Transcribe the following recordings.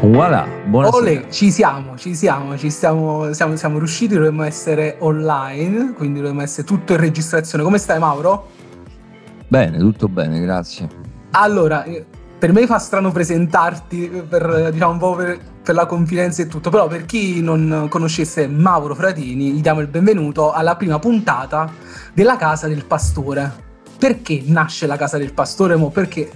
Voilà, buonasera. Ole, ci siamo, ci siamo, ci stiamo, siamo, siamo riusciti, dovremmo essere online, quindi dovremmo essere tutto in registrazione. Come stai Mauro? Bene, tutto bene, grazie. Allora, per me fa strano presentarti per, diciamo, un po' per, per, la confidenza e tutto, però per chi non conoscesse Mauro Fratini, gli diamo il benvenuto alla prima puntata della Casa del Pastore. Perché nasce la Casa del Pastore? Mo perché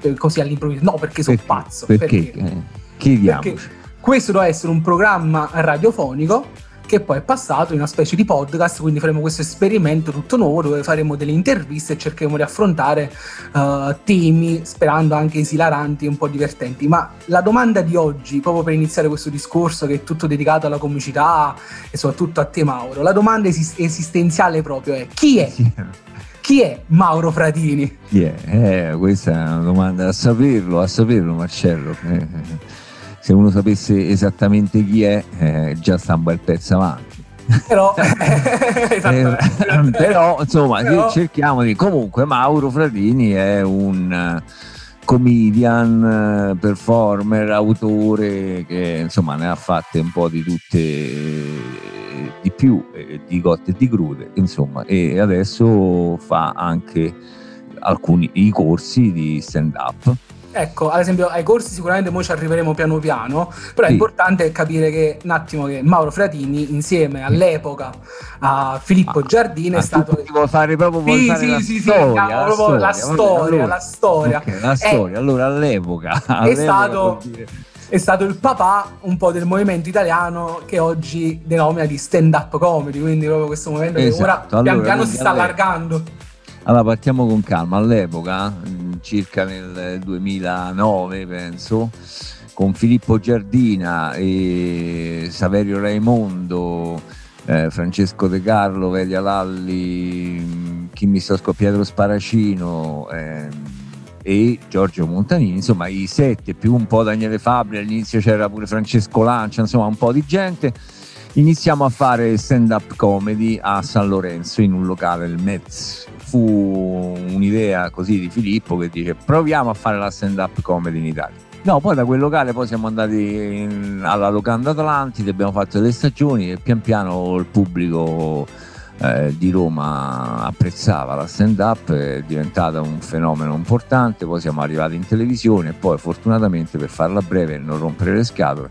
eh, così all'improvviso? No, perché sono perché, pazzo. Perché? perché? Eh, chiediamo. Perché questo doveva essere un programma radiofonico che poi è passato in una specie di podcast, quindi faremo questo esperimento tutto nuovo dove faremo delle interviste e cercheremo di affrontare uh, temi, sperando anche esilaranti e un po' divertenti. Ma la domanda di oggi, proprio per iniziare questo discorso che è tutto dedicato alla comicità e soprattutto a te Mauro, la domanda esist- esistenziale proprio è chi è? Chi è Mauro Fratini? Chi è? Eh, questa è una domanda a saperlo, a saperlo Marcello. Eh se uno sapesse esattamente chi è, eh, già sta un bel pezzo avanti. Però, eh, però insomma, però... cerchiamo di. Comunque, Mauro Fratini è un eh, comedian, performer, autore che insomma ne ha fatte un po' di tutte di più, di cotte e di crude, insomma, e adesso fa anche alcuni i corsi di stand up Ecco, ad esempio ai corsi sicuramente noi ci arriveremo piano piano, però sì. è importante capire che un attimo che Mauro Fratini insieme all'epoca a Filippo ah, Giardini è stato... Devo fare proprio sì, sì, la, sì, storia, sì, la, storia, la storia, allora, la storia. Okay, la storia. allora all'epoca... È all'epoca stato... È stato il papà un po' del movimento italiano che oggi denomina di stand-up comedy, quindi proprio questo movimento esatto. che ora pian allora, piano si sta allargando. Allora partiamo con calma, all'epoca, circa nel 2009 penso, con Filippo Giardina e Saverio Raimondo, eh, Francesco De Carlo, Velia Lalli, chi mi sta Pietro Sparacino eh, e Giorgio Montanini, insomma i sette più un po' Daniele Fabri, all'inizio c'era pure Francesco Lancia, insomma un po' di gente. Iniziamo a fare stand up comedy a San Lorenzo in un locale, il Metz fu un'idea così di Filippo che dice proviamo a fare la stand up comedy in Italia. No, poi da quel locale poi siamo andati in, alla Locanda Atlantide, abbiamo fatto delle stagioni e pian piano il pubblico eh, di Roma apprezzava la stand up, è diventata un fenomeno importante, poi siamo arrivati in televisione e poi fortunatamente per farla breve e non rompere le scatole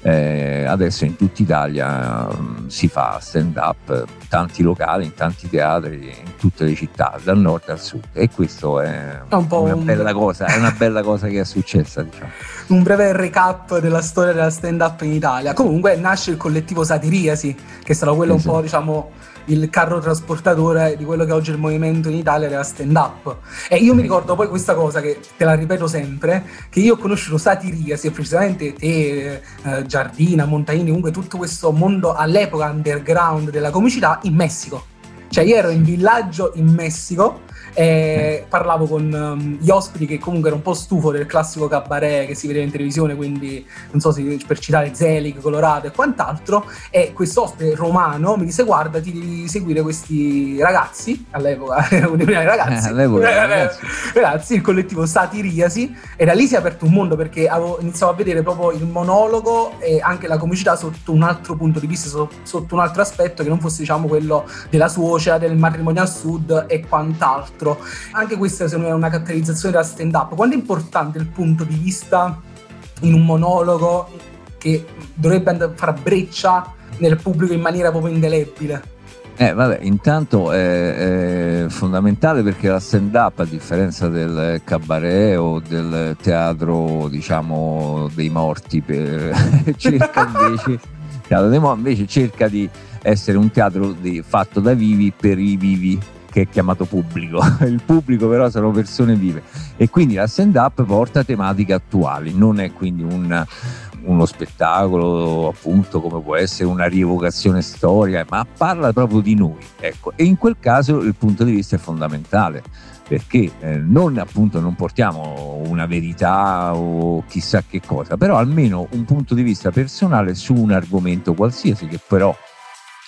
eh, adesso in tutta Italia um, si fa stand up, tanti locali, in tanti teatri, in tutte le città, dal nord al sud. E questo è, è un una, un... Bella cosa, è una bella cosa che è successa. Diciamo. Un breve recap della storia della stand up in Italia. Comunque nasce il collettivo Satiriasi, che sarà quello esatto. un po' diciamo il carro trasportatore di quello che oggi è il movimento in Italia della stand up. E io mi ricordo poi questa cosa che te la ripeto sempre, che io ho conosciuto Satiria, sia precisamente te, eh, Giardina, Montaini, comunque tutto questo mondo all'epoca underground della comicità in Messico. Cioè io ero in villaggio in Messico e parlavo con um, gli ospiti che comunque era un po' stufo del classico cabaret che si vedeva in televisione, quindi non so se per citare Zelig, Colorado e quant'altro, e questo ospite romano mi disse guarda ti devi seguire questi ragazzi, all'epoca erano dei ragazzi, eh, ragazzi. ragazzi, il collettivo Satiriasi, e da lì si è aperto un mondo perché avevo iniziato a vedere proprio il monologo e anche la comicità sotto un altro punto di vista, sotto un altro aspetto che non fosse diciamo quello della suocera, del matrimonio al sud e quant'altro anche questa secondo me è una caratterizzazione della stand up. Quanto è importante il punto di vista in un monologo che dovrebbe far breccia nel pubblico in maniera proprio indelebile. Eh, vabbè, intanto è, è, fondamentale perché la stand up, a differenza del cabaret o del teatro, diciamo, dei morti, per, cerca invece, teatro dei morti invece cerca di essere un teatro di, fatto da vivi per i vivi che è chiamato pubblico. Il pubblico però sono persone vive e quindi la stand up porta tematiche attuali, non è quindi un uno spettacolo appunto come può essere una rievocazione storica, ma parla proprio di noi. Ecco. E in quel caso il punto di vista è fondamentale perché eh, non appunto non portiamo una verità o chissà che cosa, però almeno un punto di vista personale su un argomento qualsiasi che però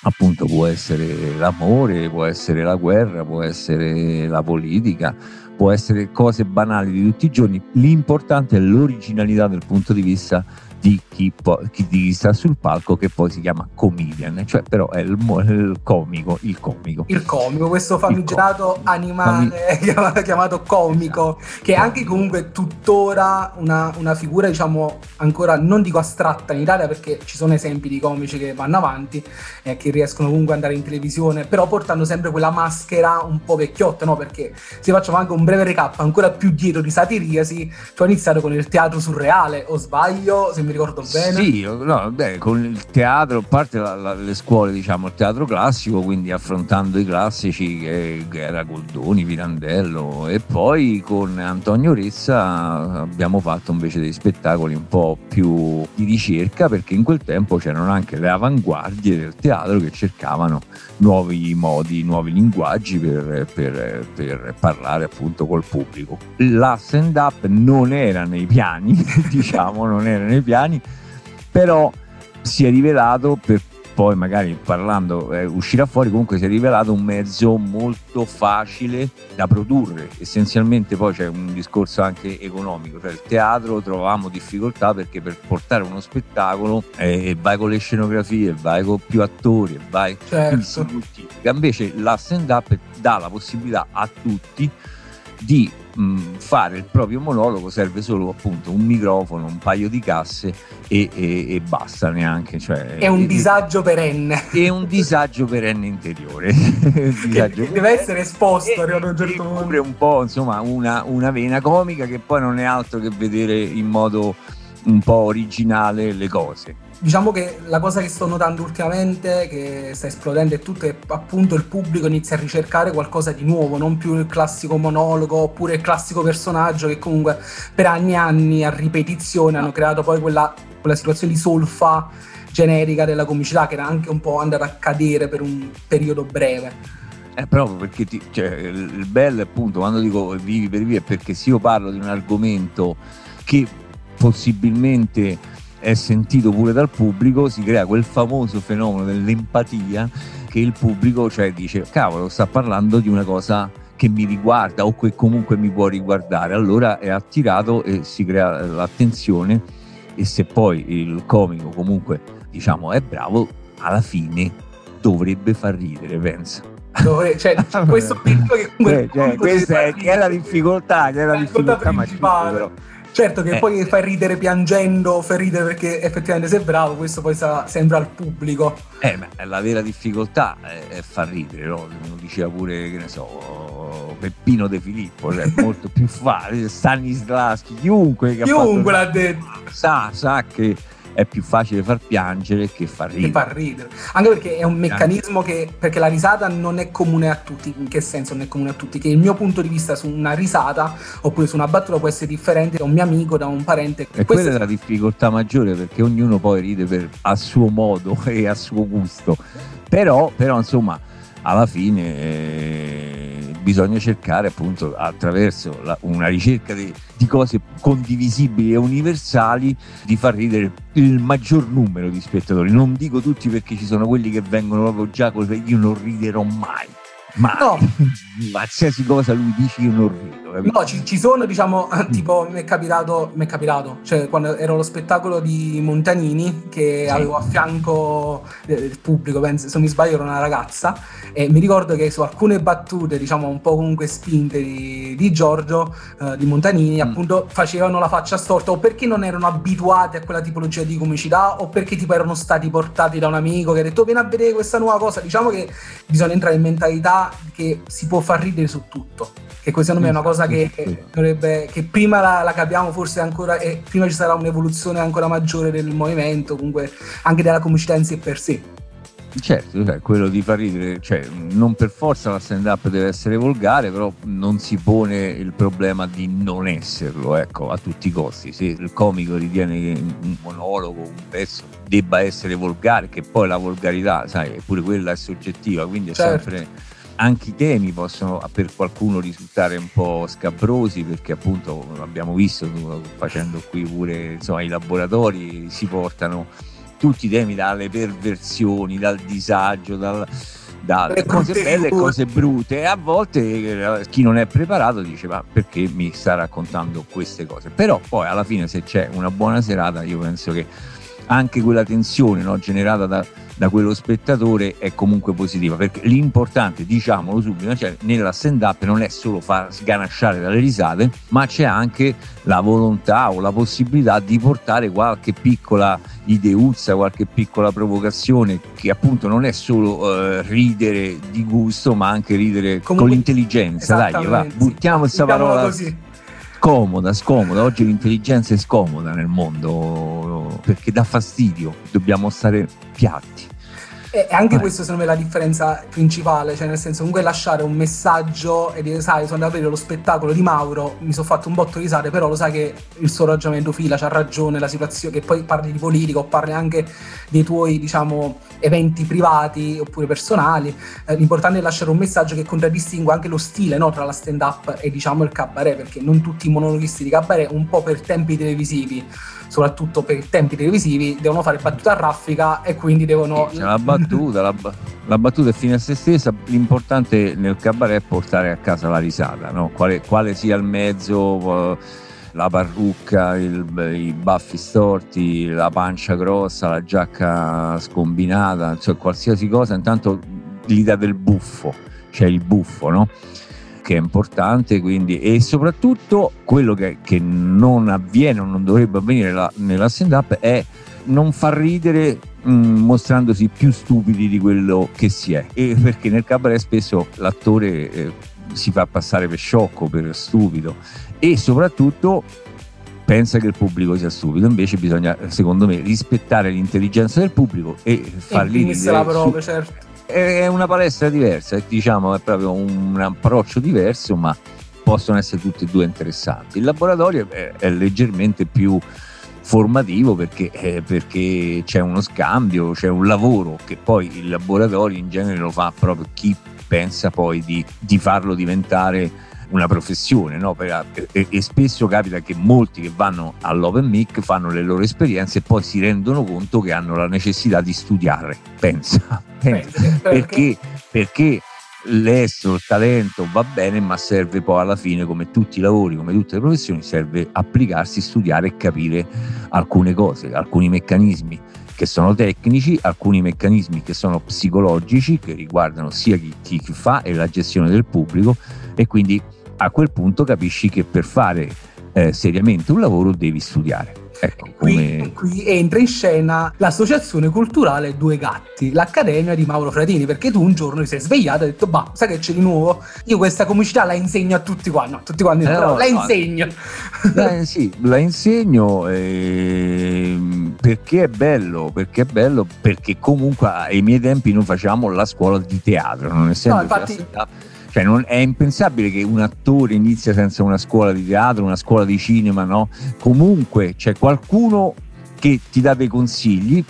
appunto può essere l'amore, può essere la guerra, può essere la politica, può essere cose banali di tutti i giorni. L'importante è l'originalità del punto di vista di chi, po- chi, sta sul palco che poi si chiama comedian, cioè però è il, il comico, il comico. Il comico, questo famigerato comico. animale Fami- chiamato comico, esatto. che è anche comunque tuttora una, una, figura diciamo ancora non dico astratta in Italia perché ci sono esempi di comici che vanno avanti e eh, che riescono comunque ad andare in televisione, però portando sempre quella maschera un po' vecchiotta, no? Perché se facciamo anche un breve recap ancora più dietro di Satiriasi, tu hai iniziato con il teatro surreale, o sbaglio? Se mi ricordo bene. Sì, no, beh, con il teatro, a parte la, la, le scuole, diciamo, il teatro classico, quindi affrontando i classici che, che, era Goldoni, Pirandello e poi con Antonio Ressa abbiamo fatto invece dei spettacoli un po' più di ricerca perché in quel tempo c'erano anche le avanguardie del teatro che cercavano nuovi modi, nuovi linguaggi per, per, per parlare appunto col pubblico. La stand up non era nei piani, diciamo, non era nei piani italiani, però si è rivelato per poi magari parlando eh, uscirà fuori comunque si è rivelato un mezzo molto facile da produrre essenzialmente poi c'è un discorso anche economico cioè il teatro trovavamo difficoltà perché per portare uno spettacolo eh, vai con le scenografie vai con più attori vai certo. invece la stand up dà la possibilità a tutti di mh, fare il proprio monologo serve solo appunto un microfono, un paio di casse e, e, e basta neanche. Cioè, è un e, disagio perenne. È un disagio perenne interiore. disagio deve perenne. essere esposto a un certo punto. un po' insomma una, una vena comica che poi non è altro che vedere in modo un po' originale le cose diciamo che la cosa che sto notando ultimamente, che sta esplodendo, è tutto che appunto il pubblico inizia a ricercare qualcosa di nuovo, non più il classico monologo oppure il classico personaggio che comunque per anni e anni a ripetizione hanno creato poi quella, quella situazione di solfa generica della comicità che era anche un po' andata a cadere per un periodo breve. È proprio perché ti, cioè, il bello appunto quando dico vivi per via è perché se io parlo di un argomento che possibilmente è sentito pure dal pubblico, si crea quel famoso fenomeno dell'empatia che il pubblico cioè, dice cavolo sta parlando di una cosa che mi riguarda o che comunque mi può riguardare, allora è attirato e si crea l'attenzione e se poi il comico comunque diciamo è bravo, alla fine dovrebbe far ridere, penso. Dove, cioè, questo che comunque cioè, cioè, questa è, è la difficoltà, che è la difficoltà principale. Certo che eh. poi fai ridere piangendo, fai ridere perché effettivamente sei bravo, questo poi sa, sembra al pubblico. Eh, ma la vera difficoltà è, far ridere, no? Lo diceva pure, che ne so, Peppino De Filippo, cioè molto più facile, Stanislaschi, chiunque che chiunque l'ha detto. Sa, sa che è più facile far piangere che far ridere. Che far ridere. Anche perché è un meccanismo che, perché la risata non è comune a tutti. In che senso non è comune a tutti? Che il mio punto di vista su una risata oppure su una battuta può essere differente da un mio amico, da un parente. E quella è la difficoltà maggiore perché ognuno poi ride per, a suo modo e a suo gusto. Però, però insomma, alla fine... Eh, bisogna cercare appunto attraverso una ricerca di, cose condivisibili e universali di far ridere il maggior numero di spettatori. Non dico tutti perché ci sono quelli che vengono proprio già con io non riderò mai. Ma no. qualsiasi cosa lui dice io non rido. Capito? No, ci, ci, sono, diciamo, tipo, mi è capitato, mi è capitato, cioè quando ero allo spettacolo di Montanini, che sì. avevo a fianco eh, il pubblico, penso, se non mi sbaglio era una ragazza, e mi ricordo che su alcune battute, diciamo, un po' comunque spinte di, di Giorgio, eh, di Montanini, mm. appunto, facevano la faccia storta, o perché non erano abituati a quella tipologia di comicità, o perché tipo erano stati portati da un amico che ha detto, vieni a vedere questa nuova cosa. Diciamo che bisogna entrare in mentalità che si può far ridere su tutto. Che secondo me è una cosa che, dovrebbe, che prima la, la, capiamo forse ancora e prima ci sarà un'evoluzione ancora maggiore del movimento, comunque anche della comicità in sé per sé. Certo, cioè, quello di far ridere, cioè, non per forza la stand up deve essere volgare, però non si pone il problema di non esserlo, ecco, a tutti i costi. Se il comico ritiene che un monologo, un pezzo debba essere volgare, che poi la volgarità, sai, pure quella è soggettiva, quindi è certo. sempre anche i temi possono per qualcuno risultare un po' scabrosi perché appunto abbiamo visto facendo qui pure insomma, i laboratori si portano tutti i temi dalle perversioni, dal disagio, dal, da cose belle e cose brutte. E a volte eh, chi non è preparato dice ma perché mi sta raccontando queste cose? Però poi alla fine se c'è una buona serata io penso che anche quella tensione no, generata da, da, quello spettatore è comunque positiva perché l'importante diciamolo subito cioè nella stand up non è solo far sganasciare dalle risate ma c'è anche la volontà o la possibilità di portare qualche piccola ideuzza qualche piccola provocazione che appunto non è solo uh, ridere di gusto ma anche ridere Comunque, con l'intelligenza dai va, buttiamo questa parola così scomoda, scomoda. Oggi l'intelligenza è scomoda nel mondo perché dà fastidio, dobbiamo stare piatti. E anche Vai. questo secondo me è la differenza principale, cioè nel senso comunque lasciare un messaggio e dire sai sono andato a vedere lo spettacolo di Mauro, mi sono fatto un botto di risate, però lo sai che il suo ragionamento fila, c'ha ragione, la situazione, che poi parli di politica o parli anche dei tuoi diciamo eventi privati oppure personali, eh, l'importante è lasciare un messaggio che contraddistingua anche lo stile no, tra la stand up e diciamo il cabaret, perché non tutti i monologhisti di cabaret un po' per tempi televisivi soprattutto per tempi televisivi, devono fare battuta a raffica e quindi devono... La battuta, la, la, battuta è fine a se stessa, l'importante nel cabaret è portare a casa la risata, no? quale, quale, sia il mezzo... la parrucca, il, i baffi storti, la pancia grossa, la giacca scombinata, cioè qualsiasi cosa, intanto l'idea del buffo, cioè il buffo, no? che è importante quindi, e soprattutto quello che, che non avviene o non dovrebbe avvenire la, nella stand up è non far ridere mh, mm, mostrandosi più stupidi di quello che si è. E perché nel cabaret spesso l'attore eh, si fa passare per sciocco, per stupido. E soprattutto pensa che il pubblico sia stupido. Invece bisogna secondo me rispettare l'intelligenza del pubblico e fargli ridere la prova, certo. È una palestra diversa, diciamo, è proprio un approccio diverso, ma possono essere tutti e due interessanti. Il laboratorio è, è leggermente più formativo perché, eh, perché, c'è uno scambio, c'è un lavoro che poi il laboratorio in genere lo fa proprio chi pensa poi di, di farlo diventare una professione no? e, e, spesso capita che molti che vanno all'open mic fanno le loro esperienze e poi si rendono conto che hanno la necessità di studiare pensa, pensa. perché, perché l'estro, il talento va bene, ma serve poi alla fine, come tutti i lavori, come tutte le professioni, serve applicarsi, studiare e capire alcune cose, alcuni meccanismi che sono tecnici, alcuni meccanismi che sono psicologici, che riguardano sia chi, chi fa e la gestione del pubblico e quindi a quel punto capisci che per fare eh, seriamente un lavoro devi studiare. Ecco, qui, qui, entra in scena l'associazione culturale Due Gatti, l'accademia di Mauro Fratini, perché tu un giorno ti sei svegliato e hai detto, bah, sai che c'è di nuovo? Io questa comicità la insegno a tutti quanti, no, tutti quanti, eh, no, la no, insegno. Eh, sì, la insegno eh, perché è bello, perché è bello, perché comunque ai miei tempi noi facciamo la scuola di teatro, non essendo no, infatti, cioè non, è impensabile che un attore inizia senza una scuola di teatro, una scuola di cinema, no? Comunque c'è qualcuno che ti dà dei consigli,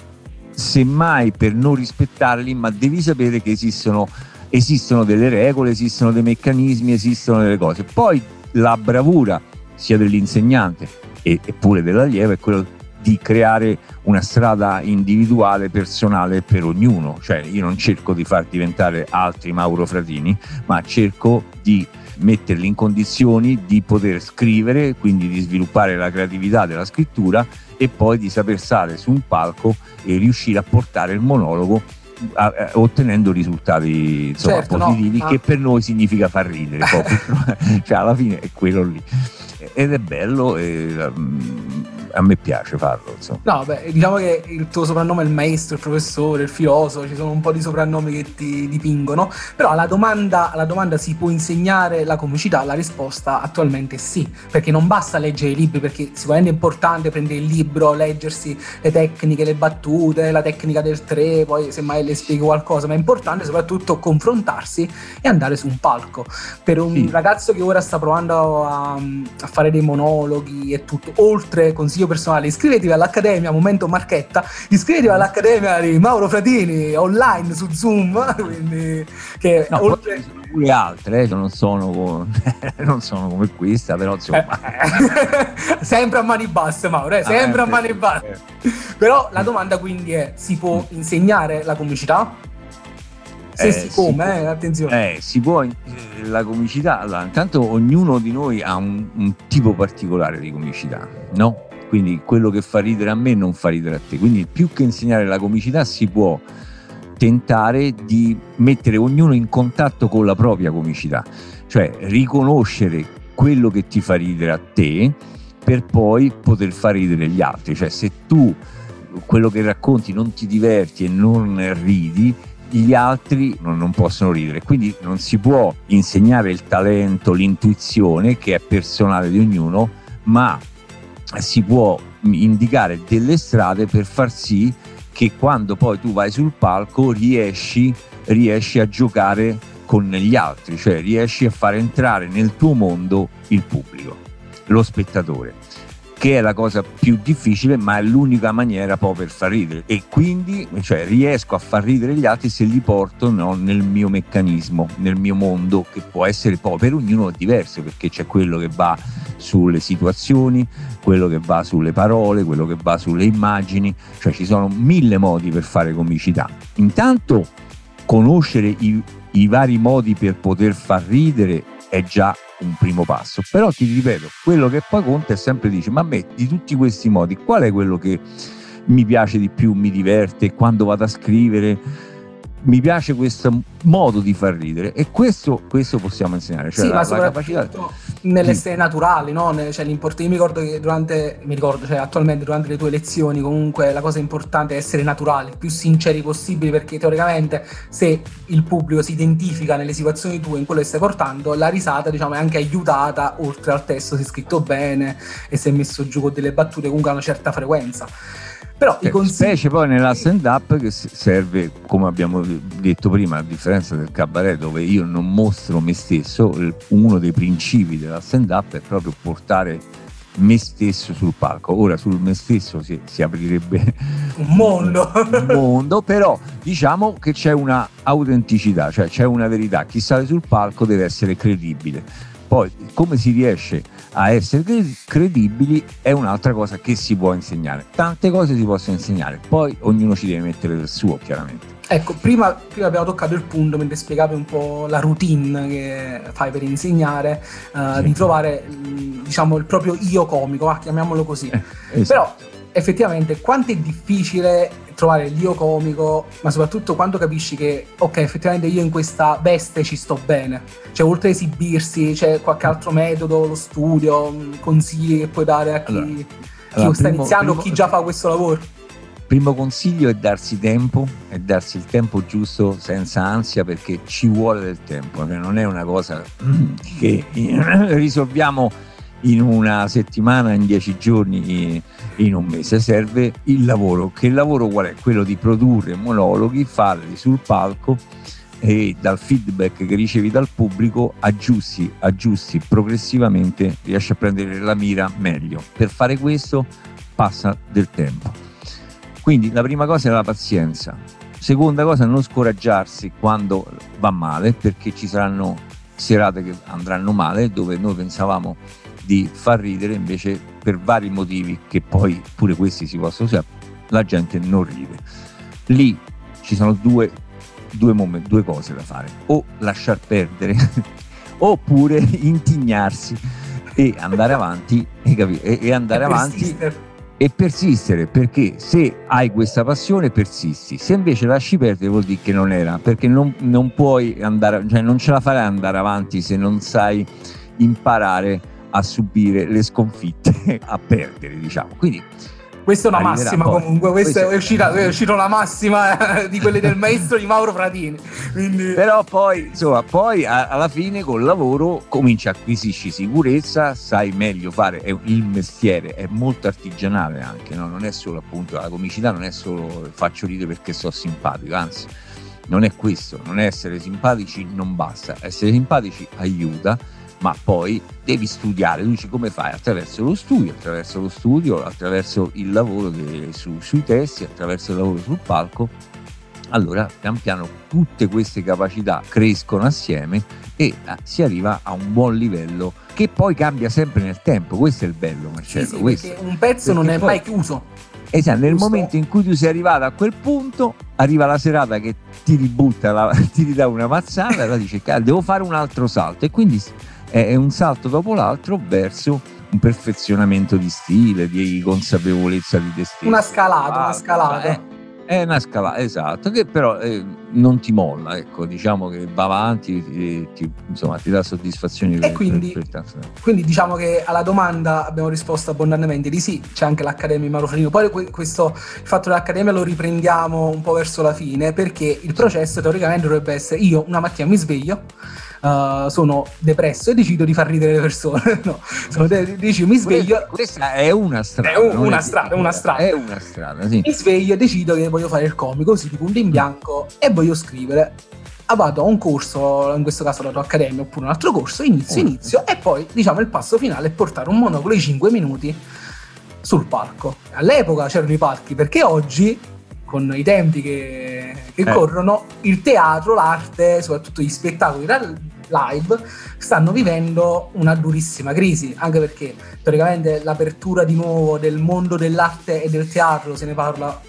semmai per non rispettarli, ma devi sapere che esistono, esistono delle regole, esistono dei meccanismi, esistono delle cose. Poi la bravura sia dell'insegnante e, e pure dell'allievo è quello di creare una strada individuale, personale per ognuno. Cioè io non cerco di far diventare altri Mauro Fratini, ma cerco di metterli in condizioni di poter scrivere, quindi di sviluppare la creatività della scrittura e poi di saper stare su un palco e riuscire a portare il monologo a, a, ottenendo risultati insomma, certo, positivi no, che per noi significa far ridere cioè alla fine è quello lì ed è bello e, um, a me piace farlo. Insomma. No, beh, diciamo che il tuo soprannome è il maestro, il professore, il filosofo, ci sono un po' di soprannomi che ti dipingono, però alla domanda, alla domanda si può insegnare la comicità, la risposta attualmente è sì, perché non basta leggere i libri, perché sicuramente è importante prendere il libro, leggersi le tecniche, le battute, la tecnica del tre, poi semmai le spiego qualcosa, ma è importante soprattutto confrontarsi e andare su un palco. Per un sì. ragazzo che ora sta provando a, a fare dei monologhi e tutto, oltre consiglio consiglio personale, iscrivetevi all'Accademia Momento Marchetta, iscrivetevi all'Accademia di Mauro Fratini online su Zoom, quindi che no, oltre pure altre, eh, non, sono, non sono come questa, però insomma. sempre a mani basse, Mauro, eh? sempre ah, a mani basse. Però la domanda quindi è: si può insegnare la comicità? Se eh, si come, eh, attenzione. Eh, si può, la comicità, intanto ognuno di noi ha un, un tipo particolare di comicità, no? Quindi quello che fa ridere a me non fa ridere a te. Quindi più che insegnare la comicità si può tentare di mettere ognuno in contatto con la propria comicità, cioè riconoscere quello che ti fa ridere a te per poi poter far ridere gli altri. Cioè se tu quello che racconti non ti diverti e non ridi, gli altri non, non, possono ridere. Quindi non si può insegnare il talento, l'intuizione che è personale di ognuno, ma si può indicare delle strade per far sì che quando poi tu vai sul palco riesci, riesci a giocare con gli altri, cioè riesci a far entrare nel tuo mondo il pubblico, lo spettatore che è la cosa più difficile, ma è l'unica maniera poi per far ridere. E quindi cioè, riesco a far ridere gli altri se li porto no, nel mio meccanismo, nel mio mondo, che può essere poi per ognuno diverso, perché c'è quello che va sulle situazioni, quello che va sulle parole, quello che va sulle immagini, cioè ci sono mille modi per fare comicità. Intanto conoscere i, i vari modi per poter far ridere è già un primo passo. Però ti ripeto, quello che poi conta è sempre dice, ma a me di tutti questi modi, qual è quello che mi piace di più, mi diverte, quando vado a scrivere, mi piace questo modo di far ridere e questo, questo possiamo insegnare. Cioè sì, la, la capacità nelle scene naturali, no? Cioè, io mi ricordo che durante, mi ricordo, cioè, attualmente durante le tue lezioni, comunque la cosa importante è essere naturali, più sinceri possibili, perché teoricamente se il pubblico si identifica nelle situazioni tue, in quello che stai portando, la risata, diciamo, è anche aiutata, oltre al testo, se è scritto bene e se è messo giù con delle battute comunque a una certa frequenza. Però eh, i consigli... Specie poi nella stand up che serve, come abbiamo detto prima, a differenza del cabaret dove io non mostro me stesso, uno dei principi della stand up è proprio portare me stesso sul palco. Ora sul me stesso si, si aprirebbe un mondo. un mondo, però diciamo che c'è una autenticità, cioè c'è una verità. Chi sale sul palco deve essere credibile. Poi come si riesce a essere credibili è un'altra cosa che si può insegnare. Tante cose si possono insegnare, poi ognuno ci deve mettere del suo, chiaramente. Ecco, prima, prima, abbiamo toccato il punto mentre spiegavi un po' la routine che fai per insegnare, uh, sì. di trovare diciamo il proprio io comico, ah, chiamiamolo così. Eh, esatto. Però effettivamente quanto è difficile trovare l'io comico, ma soprattutto quando capisci che, ok, effettivamente io in questa veste ci sto bene. Cioè, oltre a esibirsi, c'è qualche altro metodo, lo studio, consigli che puoi dare a chi, allora, chi allora, sta primo, iniziando o chi già fa questo lavoro? Primo consiglio è darsi tempo, è darsi il tempo giusto senza ansia perché ci vuole del tempo, cioè non è una cosa che risolviamo in una settimana, in dieci giorni, in un mese. Serve il lavoro. Che il lavoro qual è? Quello di produrre monologhi, farli sul palco e dal feedback che ricevi dal pubblico aggiusti, aggiusti progressivamente, riesci a prendere la mira meglio. Per fare questo passa del tempo. Quindi la prima cosa è la pazienza. Seconda cosa, non scoraggiarsi quando va male, perché ci saranno serate che andranno male, dove noi pensavamo di far ridere, invece per vari motivi che poi pure questi si possono usare, la gente non ride. Lì ci sono due, due, momenti, due cose da fare, o lasciar perdere oppure intignarsi e andare avanti e, e, e andare avanti e persistere perché se hai questa passione persisti se invece lasci perdere vuol dire che non era perché non, non puoi andare cioè non ce la farai andare avanti se non sai imparare a subire le sconfitte a perdere diciamo quindi questa è una massima poi. comunque, questa è uscita, è uscita una massima di quelle del maestro di Mauro Fratini. Quindi... Però poi, insomma, poi alla fine col lavoro cominci a acquisisci sicurezza, sai meglio fare il mestiere, è molto artigianale anche, no? non è solo appunto la comicità, non è solo faccio ridere perché sono simpatico, anzi non è questo, non è essere simpatici non basta, essere simpatici aiuta ma poi devi studiare, tu dici come fai? Attraverso lo studio, attraverso lo studio, attraverso il lavoro su, sui testi, attraverso il lavoro sul palco. Allora, pian piano tutte queste capacità crescono assieme e eh, si arriva a un buon livello che poi cambia sempre nel tempo. Questo è il bello, Marcello. Sì, sì, un pezzo perché non è poi, mai chiuso. Esatto, nel momento in cui tu sei arrivato a quel punto, arriva la serata che ti ributta, la, ti ridà una mazzata e allora dici, devo fare un altro salto. E quindi è un salto dopo l'altro verso un perfezionamento di stile, di consapevolezza di destino. Una scalata, ah, una scalata. È, è, una scalata, esatto, che però eh, non ti molla, ecco, diciamo che va avanti, ti, ti, insomma, ti dà soddisfazione. E quindi, quindi, diciamo che alla domanda abbiamo risposto abbondantemente di sì, c'è anche l'Accademia Mauro Frino, poi questo, il fatto dell'Accademia lo riprendiamo un po' verso la fine, perché il processo teoricamente dovrebbe essere io una mattina mi sveglio, uh, sono depresso e decido di far ridere le persone. no, sono de- decido, mi sveglio. Questa è una strada. È un, una, è strada, una strada. È una strada, sì. Mi sveglio e decido che voglio fare il comico, così di punto in bianco, e voglio scrivere. Ah, vado a un corso, in questo caso la tua accademia, oppure un altro corso, inizio, inizio, e poi diciamo il passo finale è portare un monocolo di 5 minuti sul palco. All'epoca c'erano i palchi, perché oggi con i tempi che, che eh. corrono, il teatro, l'arte, soprattutto gli spettacoli live, stanno vivendo una durissima crisi, anche perché teoricamente l'apertura di nuovo del mondo dell'arte e del teatro se ne parla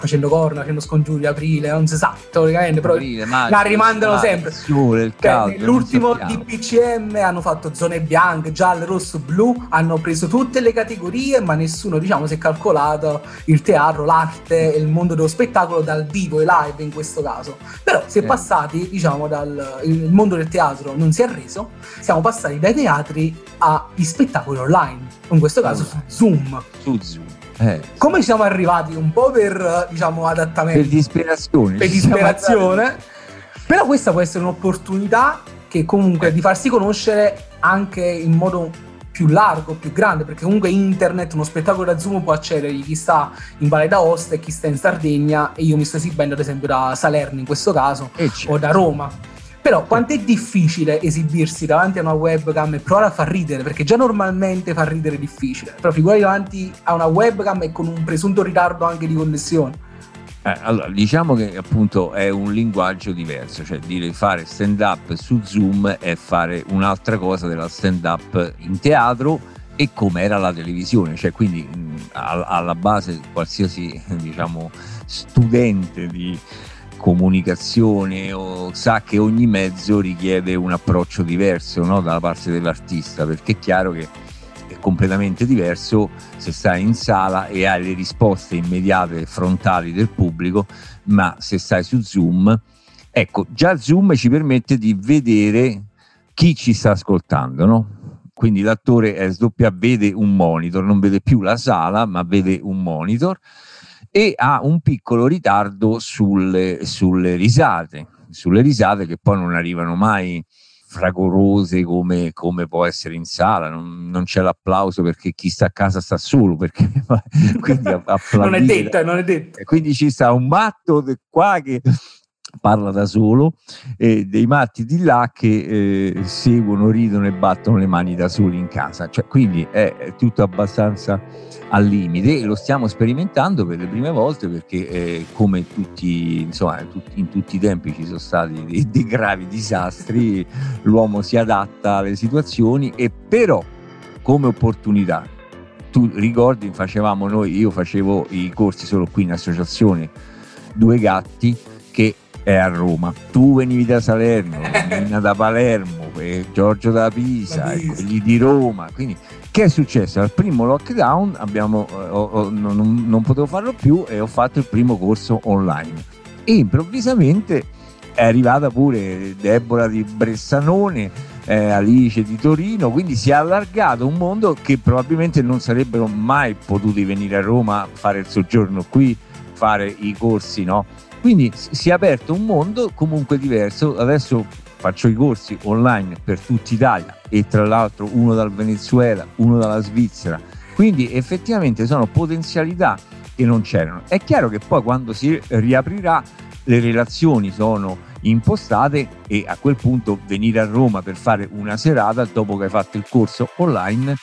facendo corna, facendo scongiuri, aprile, non si sa teoricamente, però aprile, maggio, la rimandano sempre. Sole, il cioè, caldo, l'ultimo DPCM hanno fatto zone bianche, gialle, rosso, blu, hanno preso tutte le categorie, ma nessuno diciamo si è calcolato il teatro, l'arte, il mondo dello spettacolo dal vivo e live in questo caso. Però si è eh. passati, diciamo, dal il mondo del teatro non si è reso, siamo passati dai teatri agli spettacoli online, in questo caso su Zoom. Su Zoom eh. Come siamo arrivati? Un po' per diciamo adattamento. Per disperazione. Per disperazione. Però questa può essere un'opportunità che comunque eh. di farsi conoscere anche in modo più largo, più grande, perché comunque internet, uno spettacolo da Zoom può accedere chi sta in Valle d'Aosta e chi sta in Sardegna e io mi sto esibendo ad esempio da Salerno in questo caso certo. o da Roma. Però quanto è difficile esibirsi davanti a una webcam e provare a far ridere, perché già normalmente far ridere è difficile, però figurati davanti a una webcam e con un presunto ritardo anche di connessione. Eh, allora, diciamo che appunto è un linguaggio diverso, cioè dire fare stand up su Zoom è fare un'altra cosa della stand up in teatro e come era la televisione, cioè quindi mh, alla base qualsiasi diciamo studente di, comunicazione o sa che ogni mezzo richiede un approccio diverso no? dalla parte dell'artista, perché è chiaro che è completamente diverso se stai in sala e hai le risposte immediate frontali del pubblico, ma se stai su Zoom, ecco, già Zoom ci permette di vedere chi ci sta ascoltando, no? Quindi l'attore SWA vede un monitor, non vede più la sala, ma vede un monitor e ha un piccolo ritardo sulle, sulle risate, sulle risate che poi non arrivano mai fragorose come, come, può essere in sala, non, non, c'è l'applauso perché chi sta a casa sta solo, perché quindi non è detto, non è detto. Quindi ci sta un matto qua che parla da solo, e dei matti di là che eh, seguono, ridono e battono le mani da soli in casa. Cioè, quindi è, tutto abbastanza al limite e lo stiamo sperimentando per le prime volte perché eh, come tutti, insomma, in tutti i tempi ci sono stati dei, dei gravi disastri, l'uomo si adatta alle situazioni e però come opportunità tu ricordi, facevamo noi, io facevo i corsi solo qui in associazione Due Gatti è a Roma. Tu venivi da Salerno, Nina da Palermo, Giorgio da Pisa, e quelli di Roma. Quindi, che è successo? Al primo lockdown abbiamo, eh, ho, ho, non, non potevo farlo più e ho fatto il primo corso online. E improvvisamente è arrivata pure Deborah di Bressanone, eh, Alice di Torino, quindi si è allargato un mondo che probabilmente non sarebbero mai potuti venire a Roma, fare il soggiorno qui, fare i corsi, no? Quindi si è aperto un mondo comunque diverso. Adesso faccio i corsi online per tutta Italia e tra l'altro uno dal Venezuela, uno dalla Svizzera. Quindi effettivamente sono potenzialità che non c'erano. È chiaro che poi quando si riaprirà le relazioni sono impostate e a quel punto venire a Roma per fare una serata dopo che hai fatto il corso online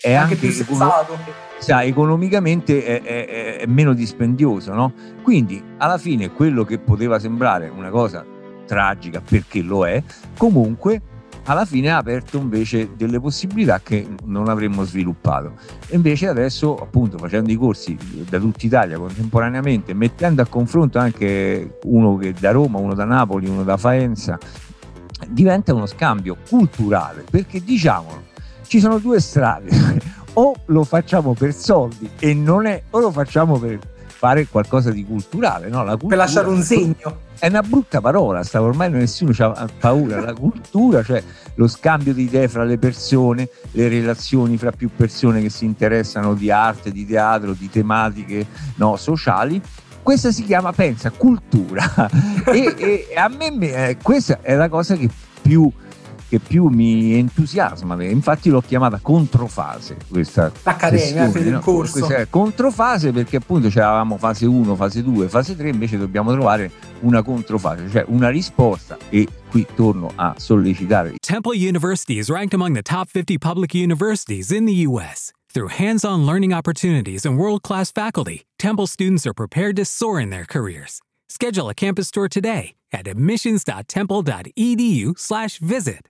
è anche, anche più sensato sa, economicamente è, è, è, meno dispendioso, no? Quindi alla fine quello che poteva sembrare una cosa tragica, perché lo è, comunque alla fine ha aperto invece delle possibilità che non avremmo sviluppato. E invece adesso, appunto, facendo i corsi da tutta Italia contemporaneamente, mettendo a confronto anche uno che da Roma, uno da Napoli, uno da Faenza, diventa uno scambio culturale, perché diciamolo, ci sono due strade o lo facciamo per soldi e non è, o lo facciamo per fare qualcosa di culturale, no? Cultura, per lasciare un segno. È una brutta parola, sta, ormai nessuno ha paura. La cultura, cioè lo scambio di idee fra le persone, le relazioni fra più persone che si interessano di arte, di teatro, di tematiche no, sociali. Questa si chiama, pensa, cultura. e, e, a me eh, questa è la cosa che più che più mi entusiasma. Infatti l'ho chiamata controfase questa L'accademia per il no? corso. Controfase perché appunto avevamo fase 1, fase 2, fase 3, invece dobbiamo trovare una controfase, cioè una risposta e qui torno a sollecitare. Temple University is ranked among the top 50 public universities in the US. Through hands-on learning opportunities and world-class faculty, Temple students are prepared to soar in their careers. Schedule a campus tour today at admissions.temple.edu/visit.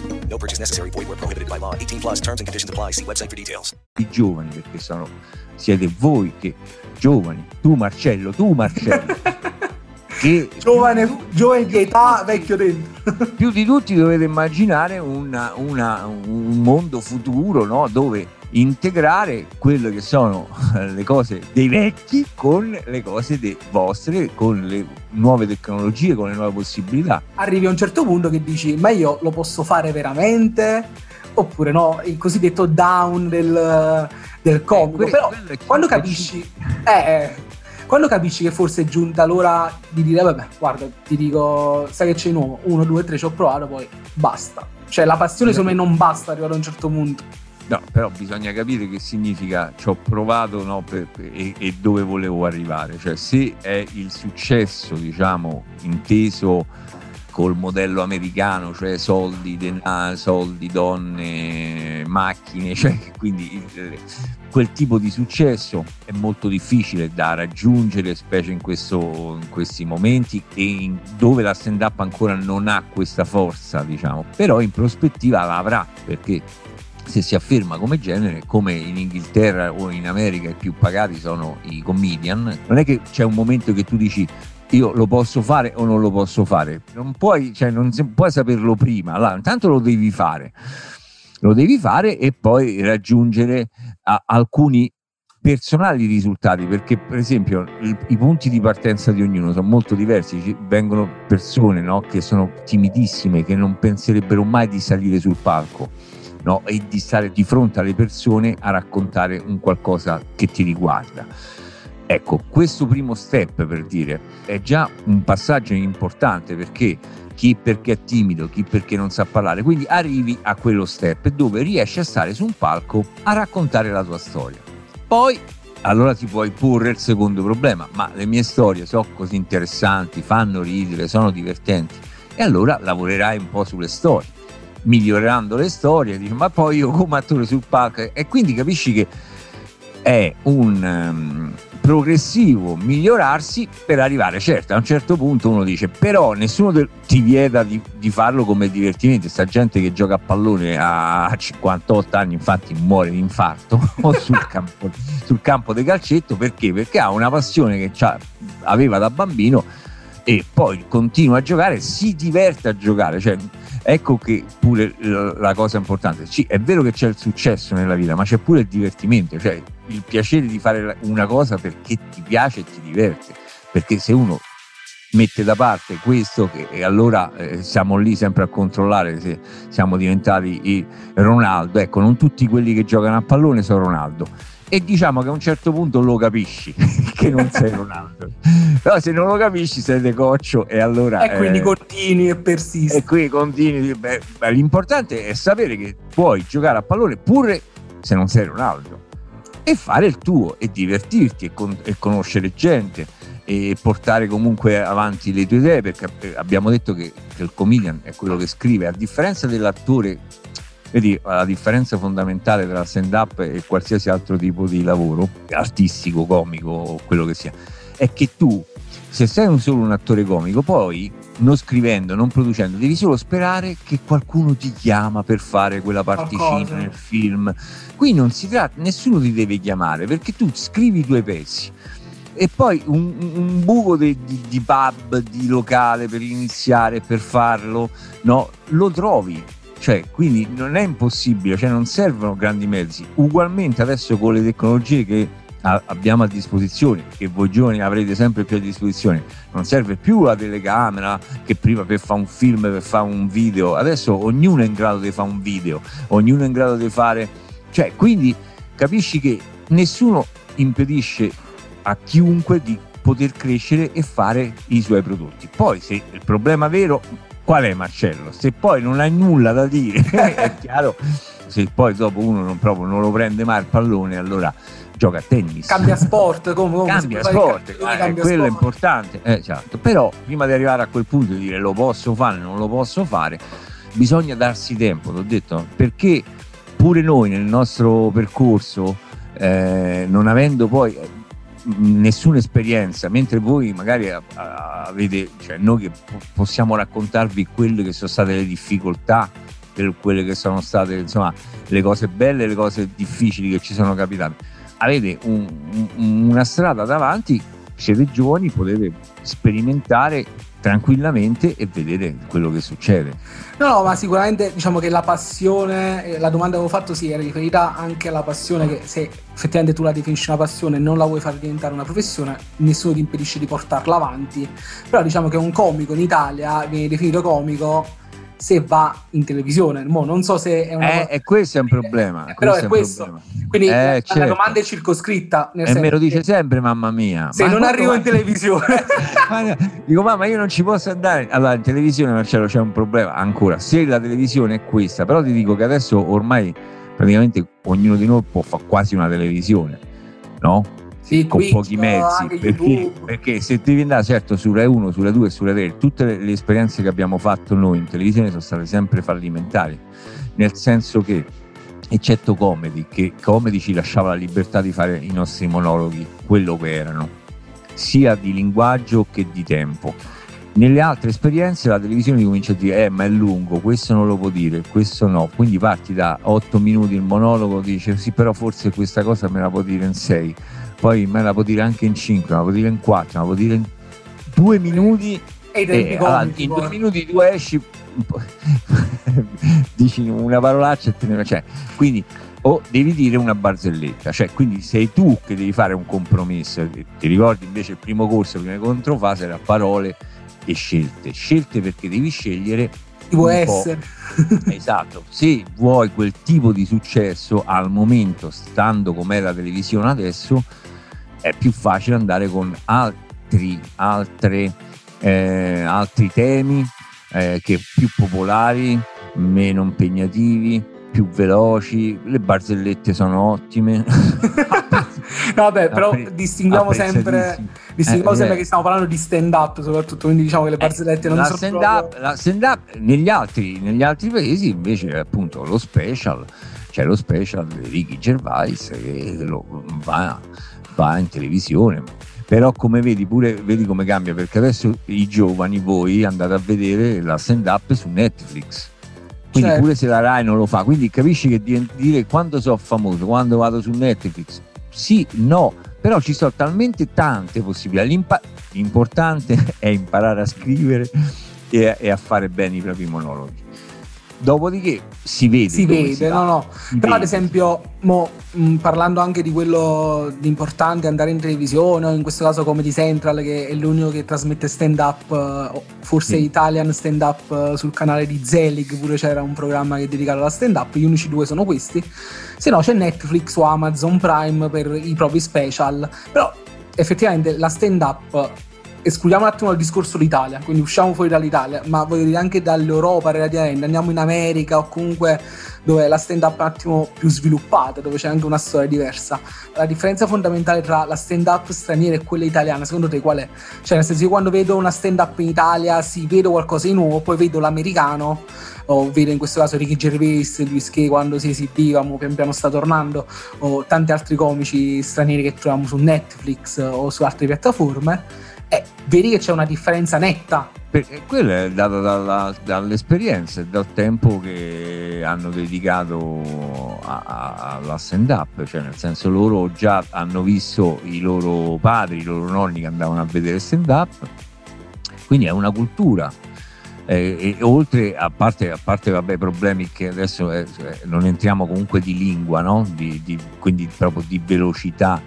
No purchase necessary. Void where prohibited by law. 18 plus terms and conditions apply. See website for details. I giovani, perché sono, siete voi che, giovani, tu Marcello, tu Marcello. che giovane, giovane di età, vecchio dentro. più di tutti dovete immaginare una, una, un mondo futuro no? dove integrare quelle che sono le cose dei vecchi con le cose dei vostre, con le nuove tecnologie, con le nuove possibilità. Arrivi a un certo punto che dici, ma io lo posso fare veramente? Oppure no, il cosiddetto down del, del comodo. Eh, Però quando capisci... Eh, eh quando capisci che forse è giunta l'ora di dire, vabbè, guarda, ti dico, sai che c'è nuovo, uno, due, tre, ci ho provato, poi basta. Cioè la passione secondo me non basta arrivare a un certo punto. No, però bisogna capire che significa ci ho provato no, per, per, e, e, dove volevo arrivare. Cioè se è il successo, diciamo, inteso col modello americano, cioè soldi, denaro, soldi, donne, macchine, cioè quindi quel tipo di successo è molto difficile da raggiungere, specie in, questo, in questi momenti e in, dove la stand up ancora non ha questa forza, diciamo, però in prospettiva la avrà perché se si afferma come genere, come in Inghilterra o in America i più pagati sono i comedian, non è che c'è un momento che tu dici io lo posso fare o non lo posso fare. Non puoi, cioè, non puoi saperlo prima, allora, intanto lo devi fare, lo devi fare e poi raggiungere alcuni personali risultati perché per esempio il, i punti di partenza di ognuno sono molto diversi Ci vengono persone no, che sono timidissime che non penserebbero mai di salire sul palco no, e di stare di fronte alle persone a raccontare un qualcosa che ti riguarda. Ecco, questo primo step per dire è già un passaggio importante perché chi perché è timido, chi perché non sa parlare, quindi arrivi a quello step dove riesci a stare su un palco a raccontare la tua storia. Poi allora ti puoi porre il secondo problema, ma le mie storie sono così interessanti, fanno ridere, sono divertenti e allora lavorerai un po' sulle storie, migliorando le storie, dici, ma poi io come attore sul palco e quindi capisci che è un um, progressivo migliorarsi per arrivare, certo, a un certo punto uno dice, però nessuno te, ti vieta di, di, farlo come divertimento, sta gente che gioca a pallone a 58 anni infatti muore di infarto sul, campo, sul campo del calcetto, perché? Perché ha una passione che aveva da bambino e poi continua a giocare, si diverte a giocare, cioè Ecco che pure la cosa importante, sì, è vero che c'è il successo nella vita, ma c'è pure il divertimento, cioè il piacere di fare una cosa perché ti piace e ti diverte, perché se uno mette da parte questo che, e allora eh, siamo lì sempre a controllare se siamo diventati Ronaldo, ecco non tutti quelli che giocano a pallone sono Ronaldo e diciamo che a un certo punto lo capisci che non sei Ronaldo però se non lo capisci sei decoccio e allora e quindi eh, continui e persisti e qui continui beh, beh, l'importante è sapere che puoi giocare a pallone pure se non sei Ronaldo e fare il tuo e divertirti e, con, e conoscere gente e portare comunque avanti le tue idee perché abbiamo detto che, che il comedian è quello che scrive a differenza dell'attore Vedi, la differenza fondamentale tra stand up e qualsiasi altro tipo di lavoro, artistico, comico o quello che sia, è che tu, se sei un solo un attore comico, poi non scrivendo, non producendo, devi solo sperare che qualcuno ti chiama per fare quella particina Qualcosa. nel film. Qui non si tratta, nessuno ti deve chiamare perché tu scrivi i tuoi pezzi e poi un, un buco di, di, di, pub, di locale per iniziare, per farlo, no, lo trovi cioè, quindi non è impossibile, cioè non servono grandi mezzi. Ugualmente adesso con le tecnologie che abbiamo a disposizione, che voi giovani avrete sempre più a disposizione, non serve più la telecamera che prima per fare un film, per fare un video, adesso ognuno è in grado di fare un video, ognuno è in grado di fare, cioè quindi capisci che nessuno impedisce a chiunque di poter crescere e fare i suoi prodotti. Poi se il problema vero qual è Marcello? Se poi non hai nulla da dire, è chiaro, se poi dopo uno non, proprio, non lo prende mai il pallone, allora gioca a tennis. Cambia sport, come, come cambia sport, eh, cambia quello sport. è importante. Eh, certo. Però prima di arrivare a quel punto di dire lo posso fare, non lo posso fare, bisogna darsi tempo, l'ho detto, perché pure noi nel nostro percorso, eh, non avendo poi nessuna esperienza, mentre voi magari avete, cioè noi che possiamo raccontarvi quelle che sono state le difficoltà, quelle che sono state insomma le cose belle le cose difficili che ci sono capitate. Avete un, un, una strada davanti, siete giovani, potete sperimentare tranquillamente e vedere quello che succede. No, ma sicuramente diciamo che la passione, eh, la domanda che avevo fatto sì, era riferita anche alla passione che se effettivamente tu la definisci una passione e non la vuoi far diventare una professione, nessuno ti impedisce di portarla avanti. Però diciamo che un comico in Italia viene definito comico se va in televisione. Mo non so se è una. Eh, e questo è un problema. Eh, però è, questo. Problema. Quindi eh, la, certo. domanda è circoscritta. e me lo dice sempre mamma mia. Se ma non arrivo in televisione. dico, mamma, io non ci posso andare. Allora, in televisione, Marcello, c'è un problema ancora. Se la televisione è questa, però ti dico che adesso ormai praticamente ognuno di noi può fare quasi una televisione, no? Sì, con Twitch, pochi mezzi perché, perché, se devi andare certo su Rai 1, su Rai 2 e su Rai 3 tutte le, le, esperienze che abbiamo fatto noi in televisione sono state sempre fallimentari. Nel senso che eccetto comedy che comedy ci lasciava la libertà di fare i nostri monologhi quello che erano sia di linguaggio che di tempo. Nelle altre esperienze la televisione comincia a dire eh ma è lungo questo non lo può dire questo no. Quindi parti da 8 minuti il monologo dice sì però forse questa cosa me la può dire in 6 poi me la può dire anche in 5, me la può dire in 4, me la può dire in 2 minuti. E eh, allora, in 2 minuti tu esci, dici una parolaccia e te ne cioè, quindi o devi dire una barzelletta, cioè quindi sei tu che devi fare un compromesso. Ti ricordi invece il primo corso, prima controfase era parole e scelte. Scelte perché devi scegliere può essere. esatto, se vuoi quel tipo di successo al momento, stando com'è la televisione adesso, è più facile andare con altri, altre, eh, altri temi eh, che più popolari, meno impegnativi, più veloci, le barzellette sono ottime. vabbè, però distinguiamo sempre, distinguiamo eh, sempre eh. che stiamo parlando di stand up, soprattutto, quindi diciamo che le barzellette non la sono stand proprio... up, La stand up negli altri, negli altri paesi invece appunto lo special, c'è lo special di Ricky Gervais che lo, va, va in televisione però come vedi pure vedi come cambia perché adesso i giovani voi andate a vedere la stand up su Netflix. Quindi certo. pure se la Rai non lo fa quindi capisci che dire quando sono famoso quando vado su Netflix? Sì no però ci sono talmente tante possibilità. L'importante è imparare a scrivere e, e a fare bene i propri monologhi Dopodiché si vede. Si vede, si no, no. Si Però, vede. ad esempio, mo, mh, parlando anche di quello di importante, andare in televisione, in questo caso Comedy Central, che è l'unico che trasmette stand up, forse sì. Italian stand up sul canale di Zelig, pure c'era un programma che è dedicato alla stand up. Gli unici due sono questi. Se no, c'è Netflix o Amazon Prime per i propri special. Però, effettivamente, la stand up escludiamo un attimo il discorso l'Italia, quindi usciamo fuori dall'Italia, ma voglio dire anche dall'Europa relativamente, andiamo in America o comunque dove la stand up è un attimo più sviluppata, dove c'è anche una storia diversa. La differenza fondamentale tra la stand up straniera e quella italiana, secondo te qual è? Cioè, nel senso, io quando vedo una stand up in Italia, sì, vedo qualcosa di nuovo, poi vedo l'americano, o vedo in questo caso Ricky Gervais, Luis Kay quando si esibiva, pian piano sta tornando, o tanti altri comici stranieri che troviamo su Netflix o su altre piattaforme eh, vedi che c'è una differenza netta. Perché quello è dato dalla, dall'esperienza e dal tempo che hanno dedicato alla stand up, cioè nel senso loro già hanno visto i loro padri, i loro nonni che andavano a vedere stand up, quindi è una cultura. Eh, e oltre a parte, a parte vabbè, problemi che adesso eh, non entriamo comunque di lingua, no? di, di, quindi proprio di velocità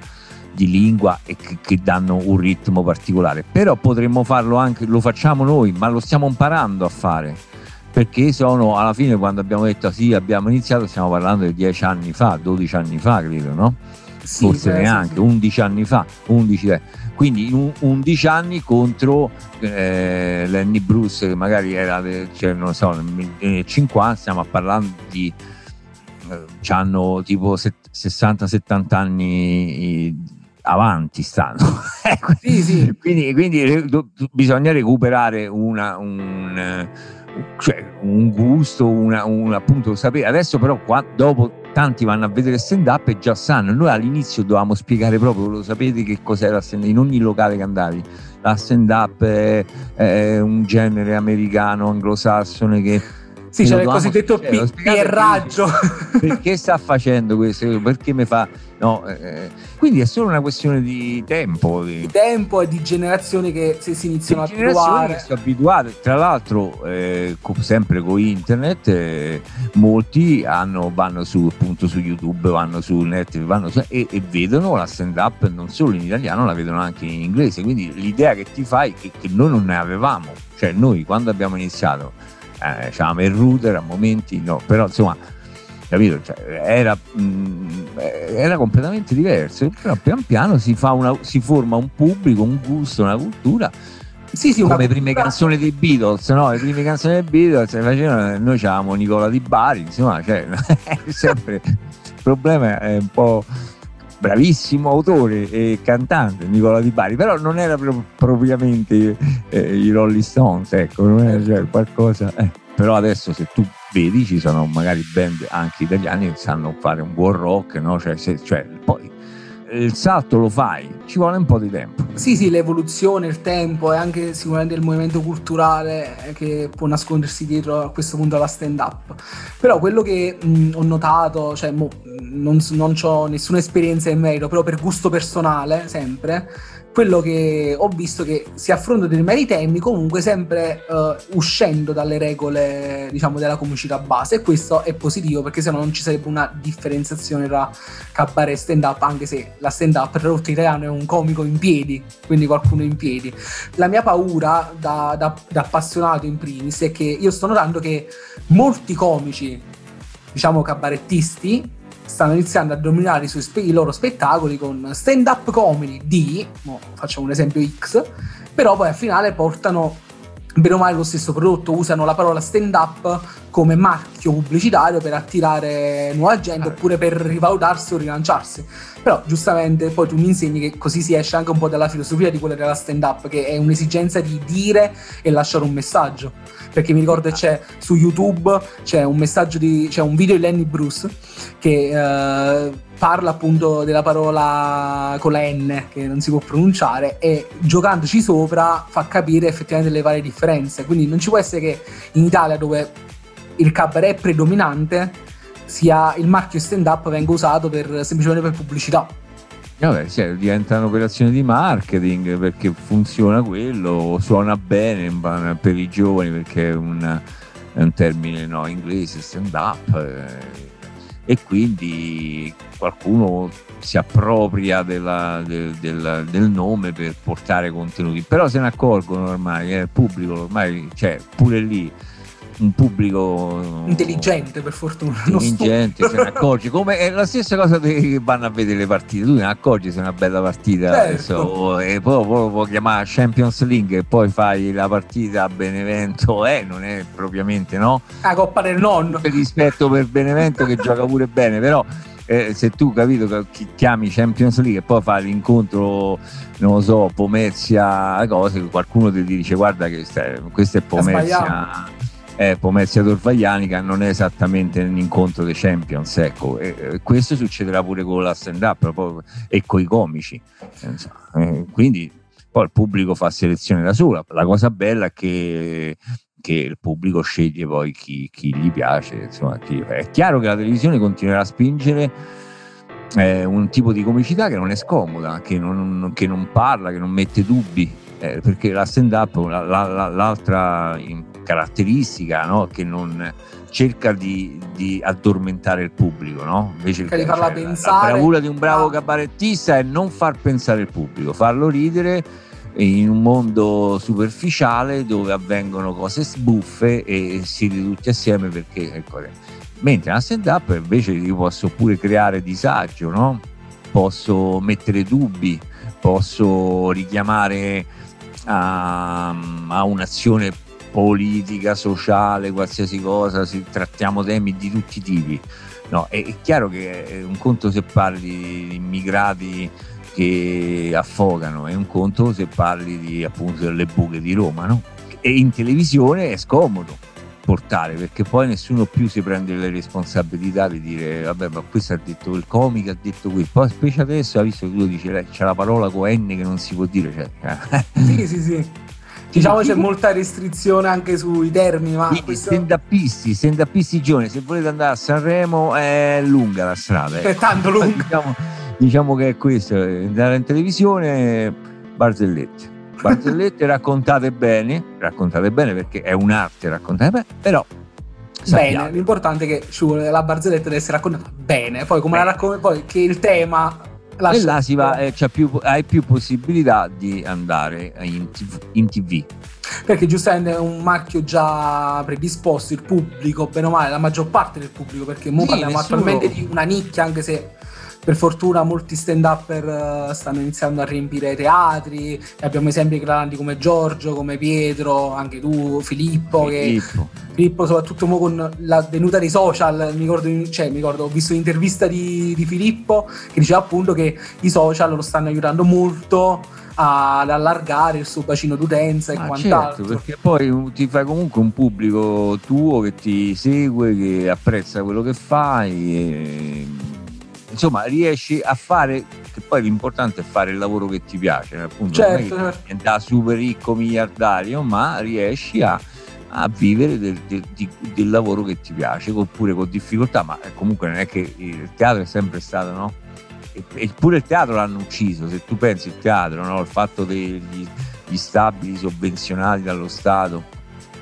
di lingua e che, che, danno un ritmo particolare. Però potremmo farlo anche, lo facciamo noi, ma lo stiamo imparando a fare. Perché sono alla fine quando abbiamo detto sì, abbiamo iniziato, stiamo parlando di 10 anni fa, 12 anni fa, credo, no? Sì, Forse beh, neanche, sì. 11 anni fa, 11 eh. quindi 11 anni contro eh, Lenny Bruce che magari era cioè, non so, nel 50 stiamo parlando di eh, hanno tipo 60-70 anni avanti stanno. sì, sì. Quindi, quindi, bisogna recuperare una, un, cioè, un, gusto, una, un, appunto sapere. Adesso però qua, dopo tanti vanno a vedere stand up e già sanno. Noi all'inizio dovevamo spiegare proprio, lo sapete che cos'era stand up in ogni locale che andavi. La stand up è, è un genere americano, anglosassone che sì, c'è il cosiddetto p- pierraggio. Perché sta facendo questo? Perché mi fa... No, eh, quindi è solo una questione di tempo. Di, tempo e di generazioni che si, si iniziano a abituare. sono abituate. Tra l'altro, eh, sempre con internet, eh, molti hanno, vanno su, appunto, su YouTube, vanno su Netflix vanno su, e, e, vedono la stand up non solo in italiano, la vedono anche in inglese. Quindi l'idea che ti fai è che, che noi non ne avevamo. Cioè noi quando abbiamo iniziato eh, il router a momenti no, però insomma capito? Cioè, era, mh, mm, era, completamente diverso però pian piano si, una, si, forma un pubblico, un gusto, una cultura sì, sì, come le prime canzoni dei Beatles no? le prime canzoni dei Beatles facevano, noi c'avevamo Nicola Di Bari insomma cioè, sempre il problema è un po' bravissimo autore e cantante Nicola Di Bari, però non era pro- propriamente eh, i Rolling Stones, ecco, non era cioè, qualcosa. Eh. Però adesso se tu vedi ci sono magari band anche italiani che sanno fare un buon rock, no? cioè, se, cioè, poi il salto lo fai, ci vuole un po' di tempo. Sì, sì, l'evoluzione, il tempo e anche sicuramente il movimento culturale che può nascondersi dietro a questo punto alla stand up. Però quello che mh, ho notato, cioè mo, non, non ho nessuna esperienza in merito, però per gusto personale sempre, quello che ho visto che si affrontano determinati temi comunque sempre uh, uscendo dalle regole diciamo della comicità base. E questo è positivo perché sennò non ci sarebbe una differenziazione tra cabaret e stand up anche se la stand up tradotto in italiano è un comico in piedi quindi qualcuno in piedi. La mia paura da, da, da appassionato in primis è che io sto notando che molti comici diciamo cabarettisti stanno iniziando a dominare i, spe- i loro spettacoli con stand up comedy di, no, facciamo un esempio X, però poi al finale portano bene o male lo stesso prodotto, usano la parola stand up come marchio pubblicitario per attirare nuova gente ah. oppure per rivalutarsi o rilanciarsi. Però giustamente poi tu mi insegni che così si esce anche un po' dalla filosofia di quella della stand up, che è un'esigenza di dire e lasciare un messaggio. Perché mi ricordo che c'è su YouTube c'è un messaggio di c'è un video di Lenny Bruce che eh, parla appunto della parola con la N che non si può pronunciare e giocandoci sopra fa capire effettivamente le varie differenze. Quindi non ci può essere che in Italia dove il cabaret predominante sia il marchio stand up venga usato per, semplicemente per pubblicità. Vabbè, sì, diventa un'operazione di marketing perché funziona quello, suona bene per i giovani perché è un, è un termine no, inglese, stand up. Eh, e quindi qualcuno si appropria della, del, del, del, nome per portare contenuti, però se ne accorgono ormai, eh, il pubblico ormai, cioè pure lì un pubblico intelligente per fortuna intelligente se ne accorge. Come è la stessa cosa che vanno a vedere le partite. Tu ne accorgi se è una bella partita certo. adesso, e poi, poi può chiamare Champions League e poi fai la partita a Benevento. Eh non è propriamente no? La coppa del nonno. Per rispetto per Benevento che gioca pure bene però eh, se tu capito che chiami Champions League e poi fai l'incontro non lo so Pomezia cose qualcuno ti dice guarda che questo è Pomezia eh, Pomezia Torvaglianica non è esattamente un incontro dei Champions ecco. E, e questo succederà pure con la stand up e con i comici eh, quindi poi il pubblico fa selezione da sola la cosa bella è che, che il pubblico sceglie poi chi, chi gli piace insomma, chi, è chiaro che la televisione continuerà a spingere eh, un tipo di comicità che non è scomoda che non, che non parla che non mette dubbi eh, perché la stand up la, la, l'altra caratteristica no? che non cerca di, di, addormentare il pubblico, no? Invece di farla cioè, pensare. La, bravura di un bravo cabarettista è non far pensare il pubblico, farlo ridere in un mondo superficiale dove avvengono cose sbuffe e si ride tutti assieme perché ecco, mentre nella stand up invece io posso pure creare disagio no? posso mettere dubbi posso richiamare a, a un'azione politica, sociale, qualsiasi cosa, si, trattiamo temi di tutti i tipi. No, è, è chiaro che è un conto se parli di immigrati che affogano, è un conto se parli di, appunto delle buche di Roma, no? E in televisione è scomodo portare perché poi nessuno più si prende le responsabilità di dire vabbè ma questo ha detto il comico ha detto qui poi specie adesso ha visto che tu dici c'è la parola con N che non si può dire cioè. sì sì sì Diciamo c'è molta restrizione anche sui termini, ma questo... stand-upisti, stand-upisti giovani, se volete andare a Sanremo è lunga la strada. È tanto lunga. Diciamo, diciamo, che è questo, andare in televisione, barzellette. Barzellette raccontate bene, raccontate bene perché è un'arte raccontate bene, però Sappiamo. Bene, l'importante è che la barzelletta deve essere raccontata bene, poi come bene. la racconti, poi che il tema e là si va, eh, più, hai più possibilità di andare in TV, in TV. Perché giustamente è un marchio già predisposto, il pubblico, bene o male, la maggior parte del pubblico, perché sì, parliamo nessuno... attualmente di una nicchia, anche se per fortuna molti stand-upper uh, stanno iniziando a riempire i teatri, abbiamo esempi grandi come Giorgio, come Pietro, anche tu, Filippo, Filippo. che Filippo soprattutto con la venuta dei social, mi ricordo, cioè, mi ricordo ho visto un'intervista di, di Filippo che diceva appunto che i social lo stanno aiutando molto ad allargare il suo bacino d'utenza e Ma quant'altro. Certo, perché poi ti fai comunque un pubblico tuo che ti segue, che apprezza quello che fai. E insomma riesci a fare che poi l'importante è fare il lavoro che ti piace appunto certo, non è certo. da super ricco miliardario ma riesci a, a vivere del, del, del, lavoro che ti piace oppure con difficoltà ma comunque non è che il teatro è sempre stato no? e, pure il teatro l'hanno ucciso se tu pensi il teatro no? il fatto degli stabili sovvenzionati dallo Stato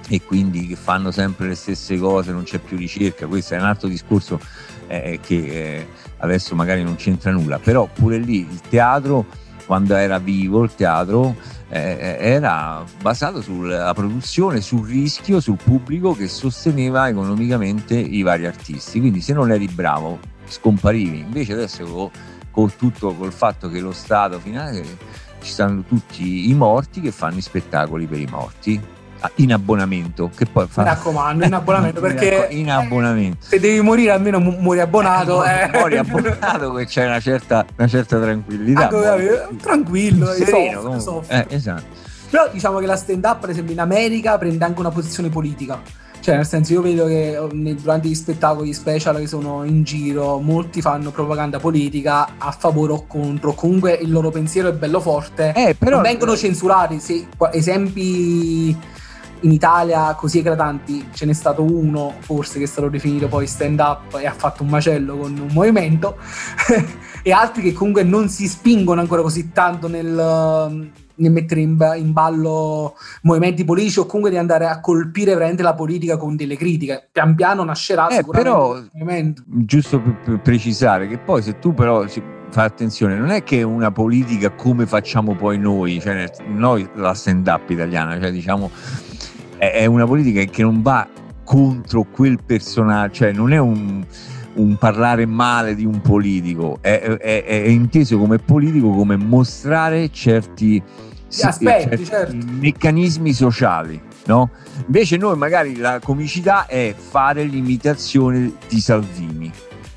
e quindi che fanno sempre le stesse cose, non c'è più ricerca, questo è un altro discorso eh, che eh, adesso magari non c'entra nulla, però pure lì il teatro, quando era vivo il teatro, eh, era basato sulla produzione, sul rischio, sul pubblico che sosteneva economicamente i vari artisti, quindi se non eri bravo scomparivi, invece adesso con, con tutto, col fatto che lo Stato finale ci stanno tutti i morti che fanno i spettacoli per i morti in abbonamento che poi fa mi raccomando in abbonamento perché in abbonamento se devi morire almeno mu- muori abbonato eh, eh. muori abbonato che c'è una certa, una certa tranquillità Anche, tranquillo sereno soft, soft. Eh, esatto però diciamo che la stand up per esempio in America prende anche una posizione politica cioè, nel senso, io vedo che oh, durante gli spettacoli special che sono in giro, molti fanno propaganda politica a favore o contro. Comunque il loro pensiero è bello forte. Eh, però... Non vengono censurati. Sì, esempi in Italia così eclatanti ce n'è stato uno forse che è stato definito poi stand up e ha fatto un macello con un movimento e altri che comunque non si spingono ancora così tanto nel, nel mettere in, in, ballo movimenti politici o comunque di andare a colpire veramente la politica con delle critiche. Pian piano nascerà eh, sicuramente però. Giusto per, precisare che poi se tu però fai attenzione, non è che una politica come facciamo poi noi, cioè noi la stand up italiana, cioè diciamo è, una politica che non va contro quel personaggio, cioè non è un un parlare male di un politico, è, è, è, inteso come politico come mostrare certi, aspetti, certi certo. meccanismi sociali. No? Invece noi magari la comicità è fare l'imitazione di Salvini,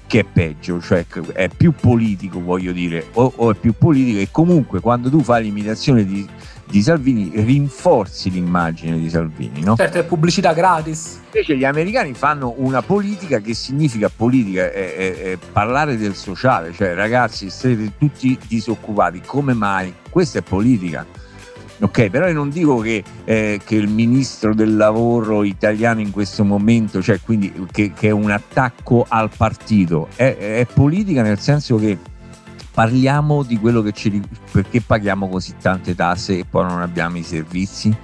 che è peggio, cioè è più politico, voglio dire, o, o è più politico e comunque quando tu fai l'imitazione di di Salvini rinforzi l'immagine di Salvini. No? Certo, è pubblicità gratis. Invece gli americani fanno una politica che significa politica, è, è, è parlare del sociale, cioè ragazzi siete tutti disoccupati, come mai? Questa è politica. Ok, però io non dico che, eh, che, il ministro del lavoro italiano in questo momento, cioè quindi che, che è un attacco al partito, è, è politica nel senso che parliamo di quello che ci perché paghiamo così tante tasse e poi non abbiamo i servizi?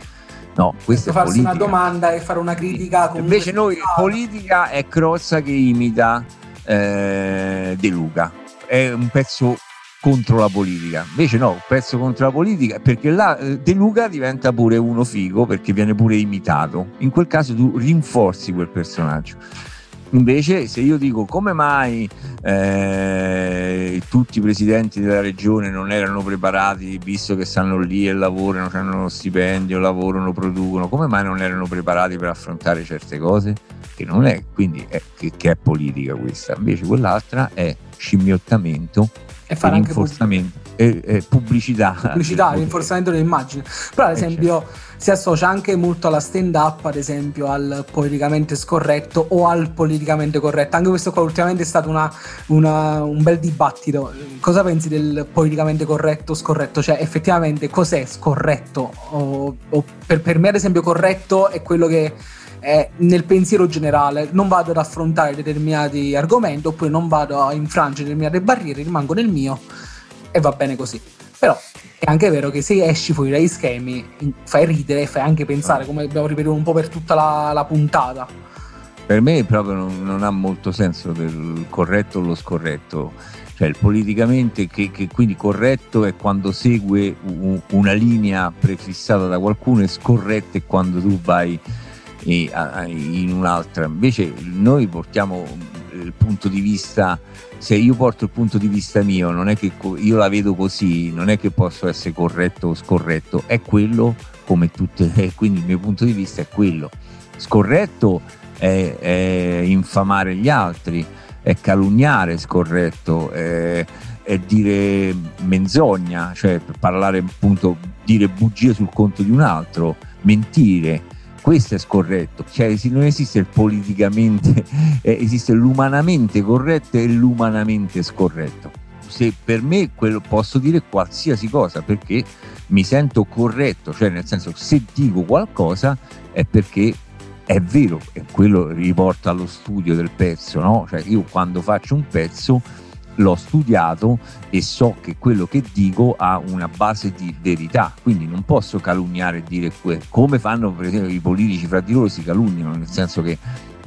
No questo è farsi politica. una domanda e fare una critica invece noi politica è Crozza che imita eh, De Luca. È un pezzo contro la politica. Invece no un pezzo contro la politica perché là eh, De Luca diventa pure uno figo perché viene pure imitato. In quel caso tu rinforzi quel personaggio Invece, se io dico come mai eh, tutti i presidenti della regione non erano preparati, visto che stanno lì e lavorano, hanno lo stipendio, lavorano, producono, come mai non erano preparati per affrontare certe cose? Che non è, quindi è, che, che è politica questa, invece quell'altra è scimmiottamento e anche rinforzamento, e, e pubblicità. Pubblicità, rinforzamento dell'immagine. Però ad eh, esempio certo. si associa anche molto alla stand up, ad esempio al politicamente scorretto o al politicamente corretto. Anche questo qua ultimamente è stato una, una, un bel dibattito. Cosa pensi del politicamente corretto o scorretto? Cioè effettivamente cos'è scorretto? O, o per, per me ad esempio corretto è quello che è nel pensiero generale non vado ad affrontare determinati argomenti oppure non vado a infrangere determinate barriere, rimango nel mio e va bene così. Però è anche vero che se esci fuori dagli schemi fai ridere e fai anche pensare, come abbiamo ripetuto un po' per tutta la, la puntata. Per me proprio non, non, ha molto senso del corretto o lo scorretto. Cioè, il politicamente, che, che quindi corretto è quando segue una linea prefissata da qualcuno e scorretto è quando tu vai in un'altra. Invece noi portiamo il punto di vista, se io porto il punto di vista mio, non è che io la vedo così, non è che posso essere corretto o scorretto, è quello come tutte, quindi il mio punto di vista è quello. Scorretto è, è infamare gli altri, è calunniare, scorretto, è, è dire menzogna, cioè parlare appunto, dire bugie sul conto di un altro, mentire questo è scorretto, cioè non esiste il politicamente, eh, esiste l'umanamente corretto e l'umanamente scorretto. Se per me quello, posso dire qualsiasi cosa perché mi sento corretto, cioè nel senso se dico qualcosa è perché è vero e quello riporta allo studio del pezzo, no? Cioè io quando faccio un pezzo l'ho studiato e so che quello che dico ha una base di verità, quindi non posso calunniare e dire que- come fanno per esempio i politici fra di loro si calunniano, nel senso che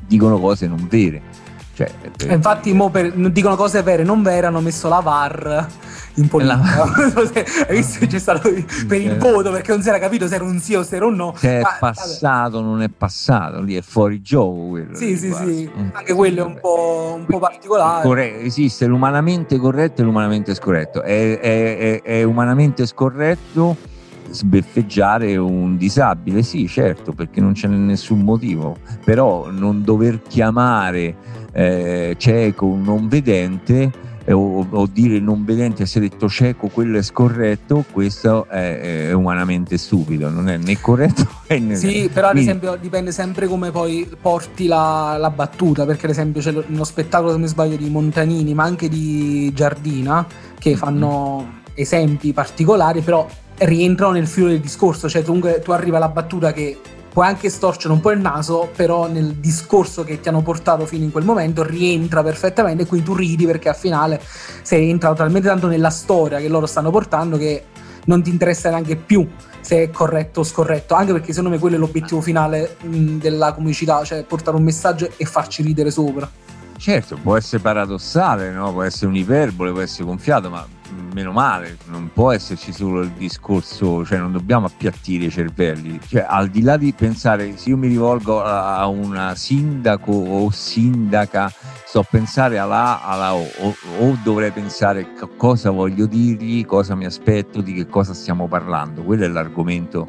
dicono cose non vere. Cioè, per... Infatti, mo per, dicono cose vere, non vere, hanno messo la VAR in politica. La... Hai visto c'è stato per il voto perché non si era capito se era un sì o se era un no. Se è Ma, passato, vabbè. non è passato, lì è fuori gioco quello. Sì, sì, sì, mm. anche quello è un po', un po particolare. Corre- esiste l'umanamente corretto e l'umanamente scorretto. È, è, è, è umanamente scorretto sbeffeggiare un disabile, sì certo, perché non c'è nessun motivo, però non dover chiamare eh, cieco un non vedente eh, o, o, dire non vedente se detto cieco quello è scorretto, questo è, è, umanamente stupido, non è né corretto né Sì, però ad esempio dipende sempre come poi porti la, la battuta, perché ad esempio c'è uno spettacolo, se non mi sbaglio, di Montanini, ma anche di Giardina, che mm-hmm. fanno esempi particolari, però rientrano nel filo del discorso, cioè tu, tu arriva alla battuta che puoi anche storcere un po' il naso, però nel discorso che ti hanno portato fino in quel momento rientra perfettamente e quindi tu ridi perché al finale sei entrato talmente tanto nella storia che loro stanno portando che non ti interessa neanche più se è corretto o scorretto, anche perché secondo me quello è l'obiettivo finale mh, della comicità, cioè portare un messaggio e farci ridere sopra. Certo, può essere paradossale, no? può essere un'iperbole, può essere gonfiato, ma meno male, non può esserci solo il discorso, cioè non dobbiamo appiattire i cervelli, cioè al di là di pensare se io mi rivolgo a una sindaco o sindaca, sto a pensare alla A, alla O, o, o dovrei pensare cosa voglio dirgli, cosa mi aspetto, di che cosa stiamo parlando, quello è l'argomento,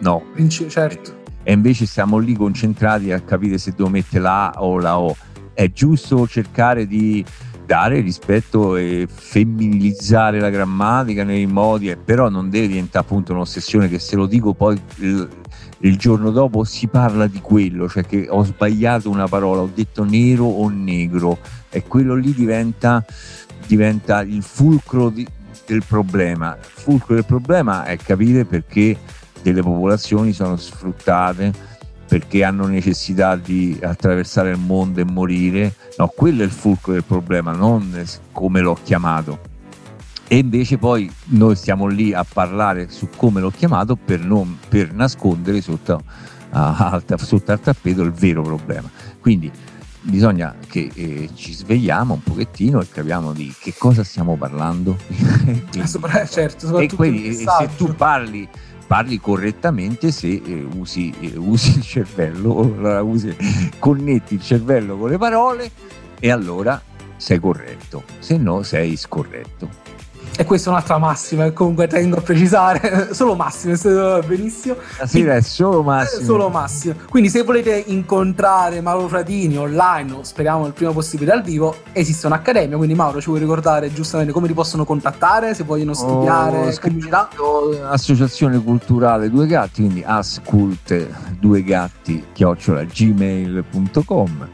no. Certo. E invece siamo lì concentrati a capire se devo mettere la A o la O. È giusto cercare di dare rispetto e femminilizzare la grammatica nei modi, però non deve diventare appunto un'ossessione che se lo dico poi il, il, giorno dopo si parla di quello, cioè che ho sbagliato una parola, ho detto nero o negro e quello lì diventa, diventa il fulcro di, del problema. Il fulcro del problema è capire perché delle popolazioni sono sfruttate perché hanno necessità di attraversare il mondo e morire. No, quello è il fulcro del problema, non come l'ho chiamato. E invece poi noi stiamo lì a parlare su come l'ho chiamato per, non, per nascondere sotto, a, sotto al tappeto il vero problema. Quindi bisogna che eh, ci svegliamo un pochettino e capiamo di che cosa stiamo parlando. certo, e quindi se tu parli parli correttamente se eh, usi, eh, usi, il cervello, usi, connetti il cervello con le parole e allora sei corretto, se no sei scorretto. E questa è un'altra massima, comunque tengo a precisare, solo massimo, benissimo. La sera è solo massimo. Solo massimo. Quindi se volete incontrare Mauro Fratini online, speriamo il prima possibile dal vivo, esiste un'accademia, quindi Mauro ci vuoi ricordare giustamente come ti possono contattare, se vogliono studiare oh? Associazione Culturale Due Gatti, quindi ascult due gatti chiocciola gmail.com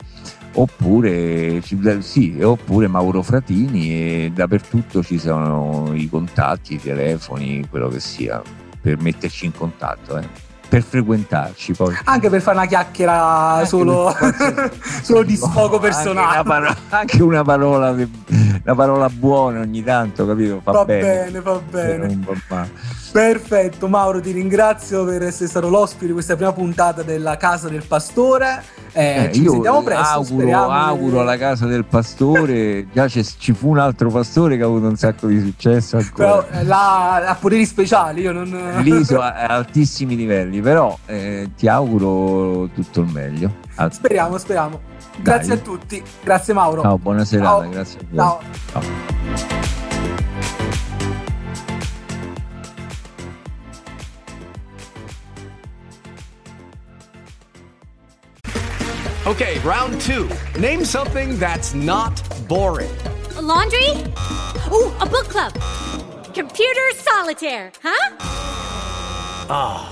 oppure, sì, oppure Mauro Fratini e dappertutto ci sono i contatti, i telefoni, quello che sia, per metterci in contatto. Eh per frequentarci poi. Anche per fare una chiacchiera anche solo, solo di sfogo personale. Anche una, parola, anche una, parola, una parola buona ogni tanto, capito? Fa, va bene, va bene. Perfetto, Mauro, ti ringrazio per essere stato l'ospite di questa prima puntata della Casa del Pastore. Eh, eh, ci sentiamo presto. Auguro, auguro alla Casa del Pastore. Già ci fu un altro pastore che ha avuto un sacco di successo. Ancora. Però eh, là, ha poteri speciali. Io non... Lì sono a altissimi livelli, però eh, ti auguro tutto il meglio. Speriamo, speriamo. Grazie Dai. a tutti. Grazie, Mauro. Ciao, buona serata. Ciao. Grazie a voi. Ciao. Ciao. Okay, round two. Name something that's not boring. A laundry? Ooh, a book club. Computer solitaire, huh? Ah, oh,